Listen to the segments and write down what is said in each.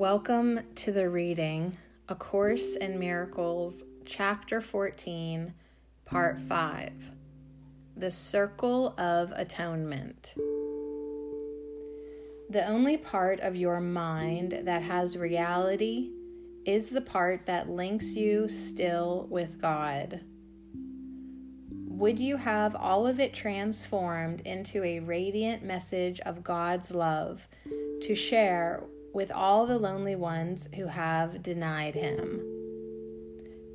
Welcome to the reading A Course in Miracles, Chapter 14, Part 5 The Circle of Atonement. The only part of your mind that has reality is the part that links you still with God. Would you have all of it transformed into a radiant message of God's love to share with all the lonely ones who have denied him.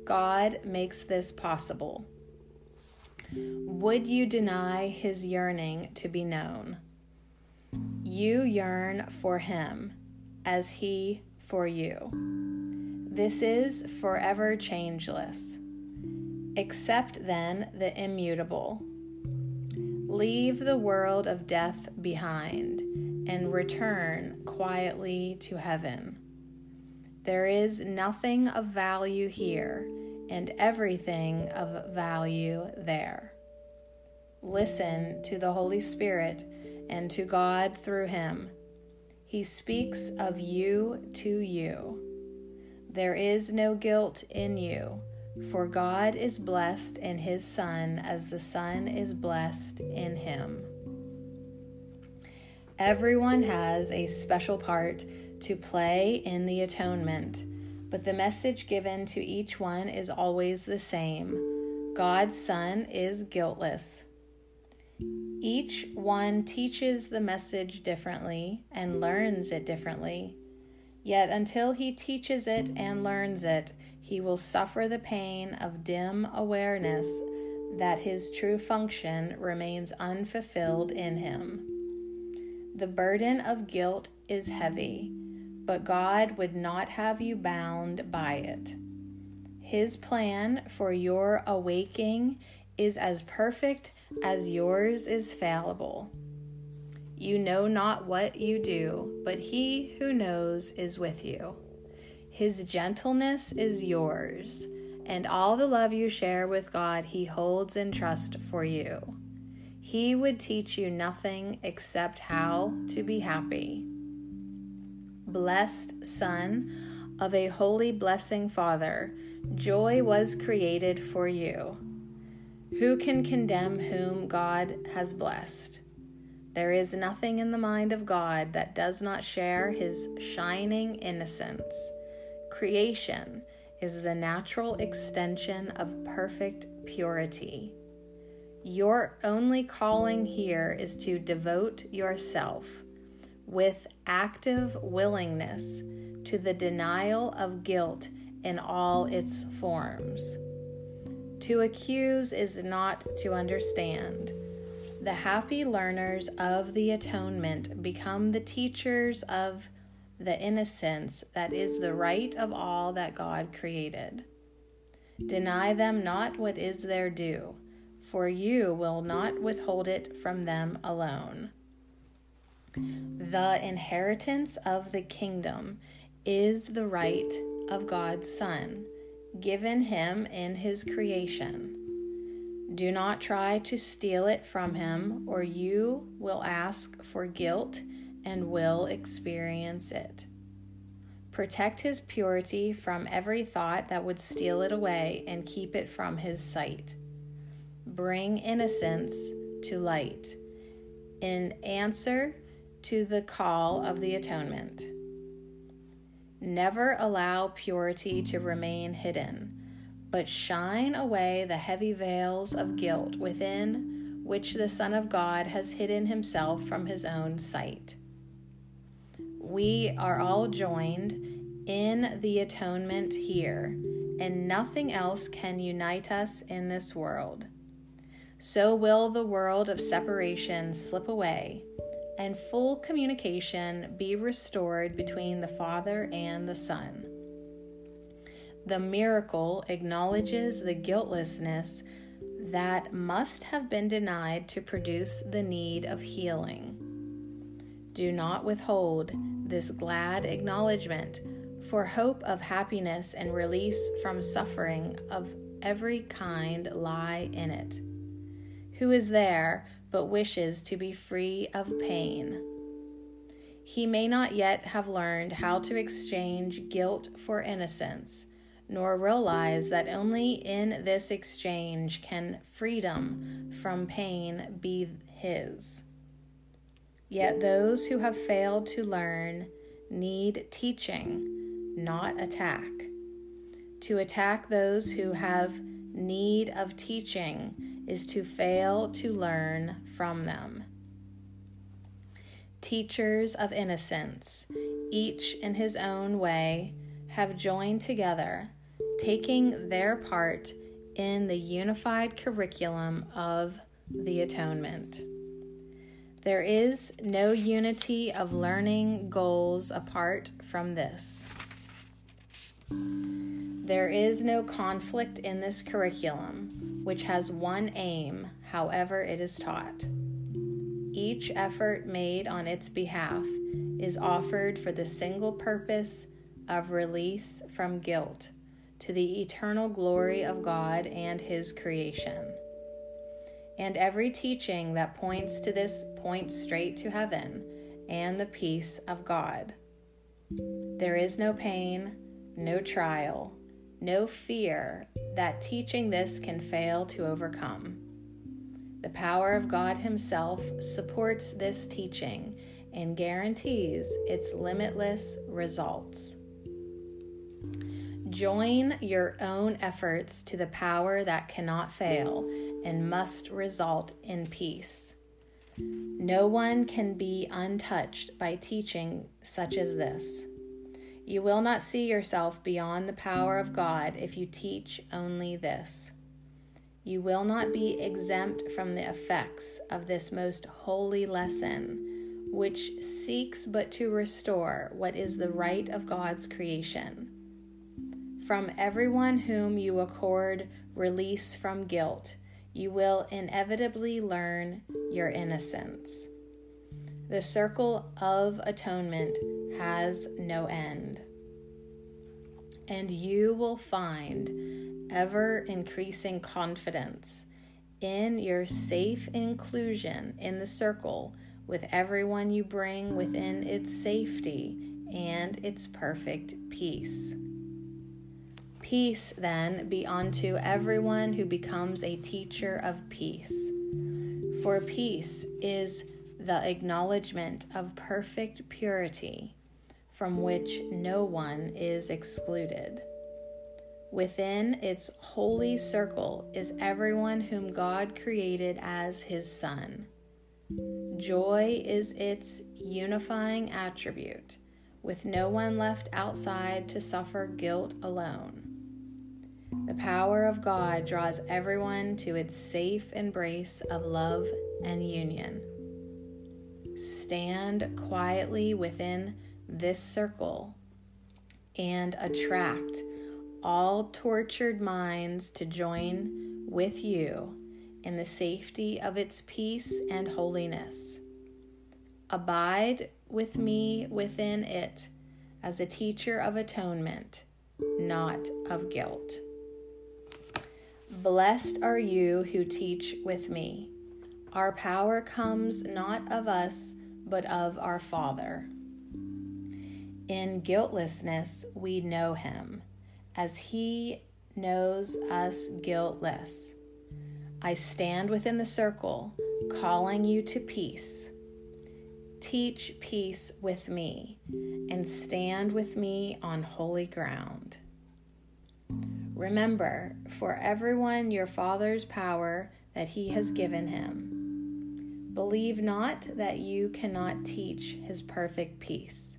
God makes this possible. Would you deny his yearning to be known? You yearn for him as he for you. This is forever changeless. Accept then the immutable. Leave the world of death behind and return quietly to heaven. There is nothing of value here and everything of value there. Listen to the Holy Spirit and to God through him. He speaks of you to you. There is no guilt in you, for God is blessed in his Son as the Son is blessed in him. Everyone has a special part to play in the atonement, but the message given to each one is always the same God's Son is guiltless. Each one teaches the message differently and learns it differently. Yet until he teaches it and learns it, he will suffer the pain of dim awareness that his true function remains unfulfilled in him. The burden of guilt is heavy, but God would not have you bound by it. His plan for your awaking is as perfect as yours is fallible. You know not what you do, but he who knows is with you. His gentleness is yours, and all the love you share with God he holds in trust for you. He would teach you nothing except how to be happy. Blessed Son of a holy blessing Father, joy was created for you. Who can condemn whom God has blessed? There is nothing in the mind of God that does not share his shining innocence. Creation is the natural extension of perfect purity. Your only calling here is to devote yourself with active willingness to the denial of guilt in all its forms. To accuse is not to understand. The happy learners of the atonement become the teachers of the innocence that is the right of all that God created. Deny them not what is their due for you will not withhold it from them alone. The inheritance of the kingdom is the right of God's Son, given him in his creation. Do not try to steal it from him, or you will ask for guilt and will experience it. Protect his purity from every thought that would steal it away and keep it from his sight bring innocence to light in answer to the call of the atonement. Never allow purity to remain hidden, but shine away the heavy veils of guilt within which the Son of God has hidden himself from his own sight. We are all joined in the atonement here, and nothing else can unite us in this world so will the world of separation slip away and full communication be restored between the Father and the Son. The miracle acknowledges the guiltlessness that must have been denied to produce the need of healing. Do not withhold this glad acknowledgement, for hope of happiness and release from suffering of every kind lie in it who is there but wishes to be free of pain. He may not yet have learned how to exchange guilt for innocence, nor realize that only in this exchange can freedom from pain be his. Yet those who have failed to learn need teaching, not attack. To attack those who have need of teaching is to fail to learn from them. Teachers of innocence, each in his own way, have joined together, taking their part in the unified curriculum of the atonement. There is no unity of learning goals apart from this. There is no conflict in this curriculum, which has one aim, however, it is taught. Each effort made on its behalf is offered for the single purpose of release from guilt to the eternal glory of God and His creation and every teaching that points to this points straight to heaven and the peace of God. There is no pain, no trial, no fear that teaching this can fail to overcome. The power of God Himself supports this teaching and guarantees its limitless results. Join your own efforts to the power that cannot fail and must result in peace. No one can be untouched by teaching such as this. You will not see yourself beyond the power of God if you teach only this. You will not be exempt from the effects of this most holy lesson, which seeks but to restore what is the right of God's creation. From everyone whom you accord release from guilt, you will inevitably learn your innocence. The circle of atonement has no end. And you will find ever increasing confidence in your safe inclusion in the circle with everyone you bring within its safety and its perfect peace. Peace, then, be unto everyone who becomes a teacher of peace. For peace is the acknowledgement of perfect purity, from which no one is excluded. Within its holy circle is everyone whom God created as his Son. Joy is its unifying attribute, with no one left outside to suffer guilt alone. The power of God draws everyone to its safe embrace of love and union. Stand quietly within this circle and attract all tortured minds to join with you in the safety of its peace and holiness. Abide with me within it as a teacher of atonement, not of guilt. Blessed are you who teach with me. Our power comes not of us, but of our Father. In guiltlessness, we know him, as he knows us guiltless. I stand within the circle, calling you to peace. Teach peace with me, and stand with me on holy ground. Remember, for everyone your Father's power that he has given him. Believe not that you cannot teach his perfect peace.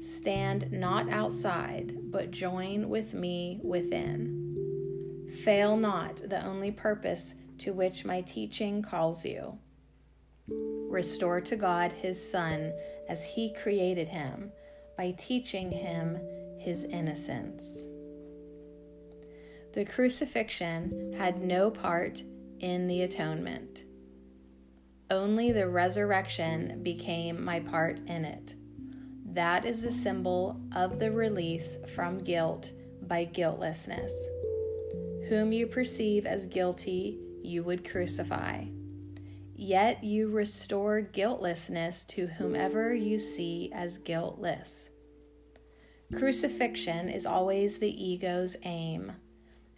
Stand not outside, but join with me within. Fail not the only purpose to which my teaching calls you. Restore to God his Son as he created him by teaching him his innocence. The crucifixion had no part in the atonement. Only the resurrection became my part in it. That is the symbol of the release from guilt by guiltlessness. Whom you perceive as guilty, you would crucify. yet you restore guiltlessness to whomever you see as guiltless. Crucifixion is always the ego's aim.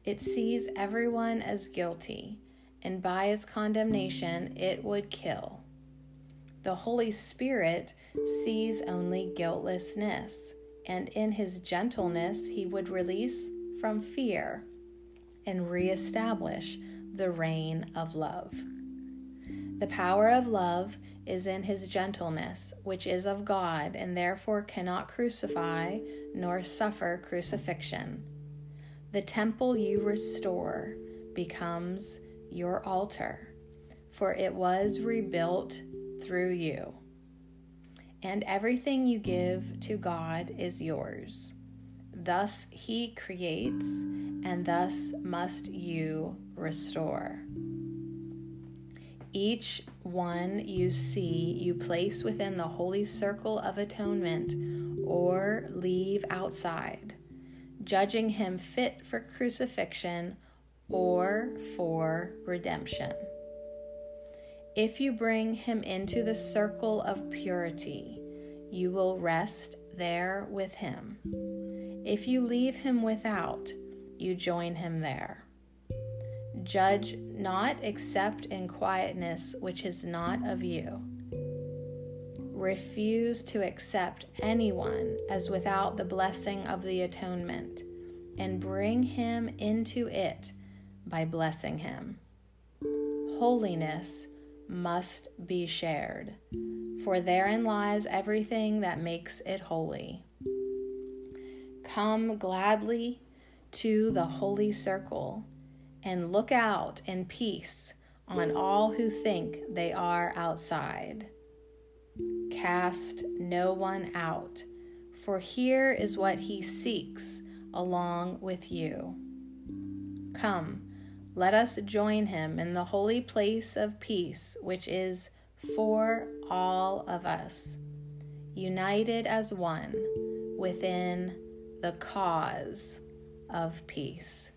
It sees everyone as guilty, and by its condemnation, it would kill. The Holy Spirit sees only guiltlessness, and in his gentleness, he would release from fear and reestablish the reign of love. The power of love is in his gentleness, which is of God, and therefore cannot crucify nor suffer crucifixion. The temple you restore becomes your altar, for it was rebuilt through you. And everything you give to God is yours. Thus he creates, and thus must you restore. Each one you see, you place within the holy circle of atonement or leave outside, judging him fit for crucifixion or for redemption. If you bring him into the circle of purity, you will rest there with him. If you leave him without, you join him there. Judge not except in quietness which is not of you. Refuse to accept anyone as without the blessing of the atonement, and bring him into it by blessing him. Holiness must be shared, for therein lies everything that makes it holy. Come gladly to the holy circle and look out in peace on all who think they are outside. Cast no one out, for here is what he seeks along with you. Come, let us join him in the holy place of peace, which is for all of us, united as one within the cause of peace.